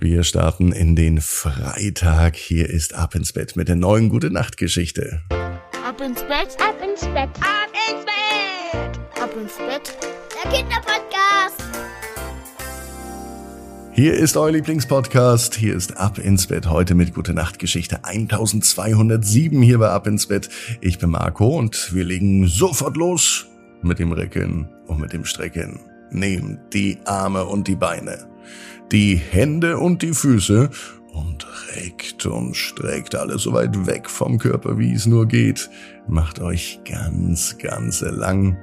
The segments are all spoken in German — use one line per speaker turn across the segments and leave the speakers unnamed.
Wir starten in den Freitag. Hier ist Ab ins Bett mit der neuen Gute Nacht Geschichte.
Ab ins Bett, ab ins Bett, ab ins Bett, ab ins Bett. Der Kinderpodcast.
Hier ist euer Lieblingspodcast. Hier ist Ab ins Bett heute mit Gute Nacht Geschichte 1207 hier bei Ab ins Bett. Ich bin Marco und wir legen sofort los mit dem Recken und mit dem Strecken. Nehmt die Arme und die Beine die Hände und die Füße und reckt und streckt alles so weit weg vom Körper, wie es nur geht. Macht euch ganz, ganz lang.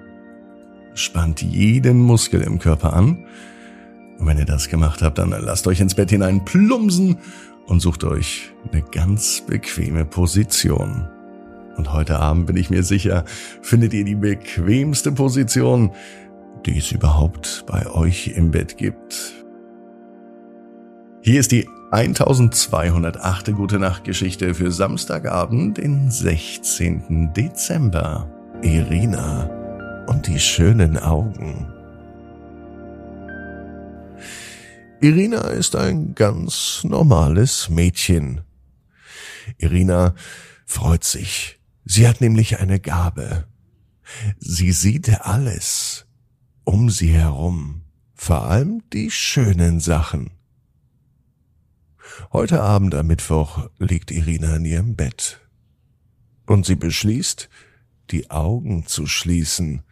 Spannt jeden Muskel im Körper an. Und wenn ihr das gemacht habt, dann lasst euch ins Bett hinein plumpsen und sucht euch eine ganz bequeme Position. Und heute Abend bin ich mir sicher, findet ihr die bequemste Position, die es überhaupt bei euch im Bett gibt. Hier ist die 1208. Gute Nacht Geschichte für Samstagabend, den 16. Dezember. Irina und die schönen Augen. Irina ist ein ganz normales Mädchen. Irina freut sich. Sie hat nämlich eine Gabe. Sie sieht alles um sie herum, vor allem die schönen Sachen. Heute Abend am Mittwoch liegt Irina in ihrem Bett. Und sie beschließt, die Augen zu schließen.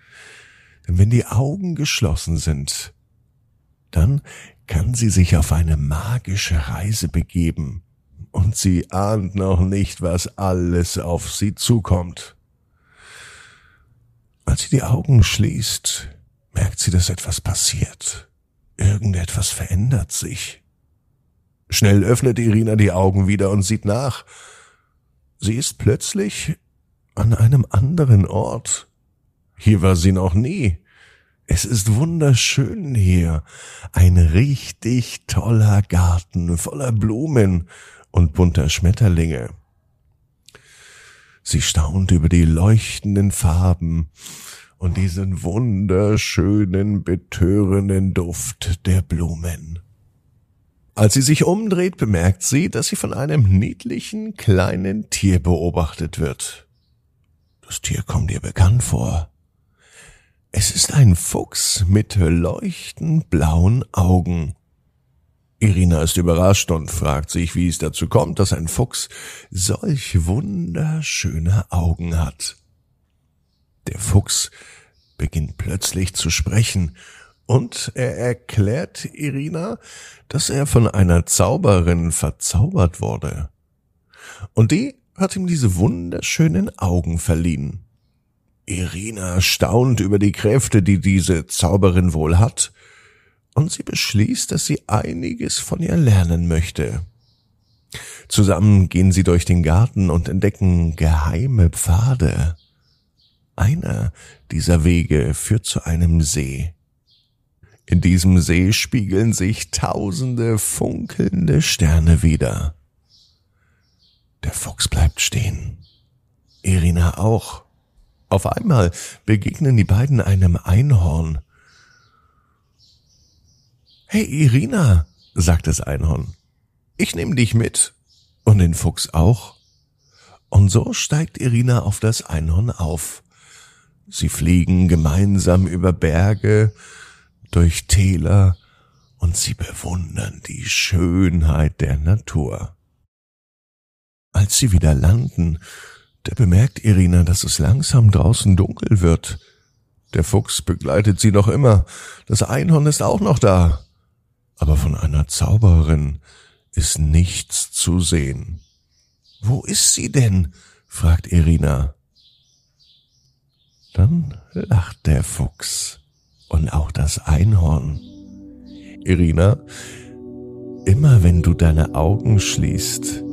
Denn wenn die Augen geschlossen sind, dann kann sie sich auf eine magische Reise begeben. Und sie ahnt noch nicht, was alles auf sie zukommt. Als sie die Augen schließt, merkt sie, dass etwas passiert. Irgendetwas verändert sich. Schnell öffnet Irina die Augen wieder und sieht nach. Sie ist plötzlich an einem anderen Ort. Hier war sie noch nie. Es ist wunderschön hier. Ein richtig toller Garten voller Blumen und bunter Schmetterlinge. Sie staunt über die leuchtenden Farben und diesen wunderschönen, betörenden Duft der Blumen. Als sie sich umdreht, bemerkt sie, dass sie von einem niedlichen kleinen Tier beobachtet wird. Das Tier kommt ihr bekannt vor. Es ist ein Fuchs mit leuchtend blauen Augen. Irina ist überrascht und fragt sich, wie es dazu kommt, dass ein Fuchs solch wunderschöne Augen hat. Der Fuchs beginnt plötzlich zu sprechen und er erklärt Irina, dass er von einer Zauberin verzaubert wurde. Und die hat ihm diese wunderschönen Augen verliehen. Irina staunt über die Kräfte, die diese Zauberin wohl hat, und sie beschließt, dass sie einiges von ihr lernen möchte. Zusammen gehen sie durch den Garten und entdecken geheime Pfade. Einer dieser Wege führt zu einem See. In diesem See spiegeln sich tausende funkelnde Sterne wieder. Der Fuchs bleibt stehen. Irina auch. Auf einmal begegnen die beiden einem Einhorn. Hey Irina, sagt das Einhorn, ich nehme dich mit. Und den Fuchs auch. Und so steigt Irina auf das Einhorn auf. Sie fliegen gemeinsam über Berge, durch Täler und sie bewundern die Schönheit der Natur. Als sie wieder landen, da bemerkt Irina, dass es langsam draußen dunkel wird. Der Fuchs begleitet sie noch immer, das Einhorn ist auch noch da, aber von einer Zauberin ist nichts zu sehen. Wo ist sie denn? fragt Irina. Dann lacht der Fuchs und auch das Einhorn. Irina, immer wenn du deine Augen schließt,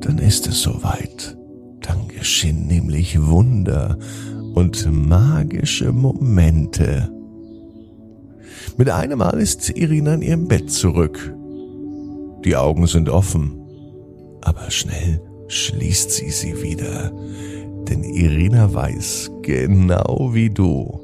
dann ist es soweit. Dann geschehen nämlich Wunder und magische Momente. Mit einem Mal ist Irina in ihrem Bett zurück. Die Augen sind offen, aber schnell schließt sie sie wieder, denn Irina weiß, genau wie du,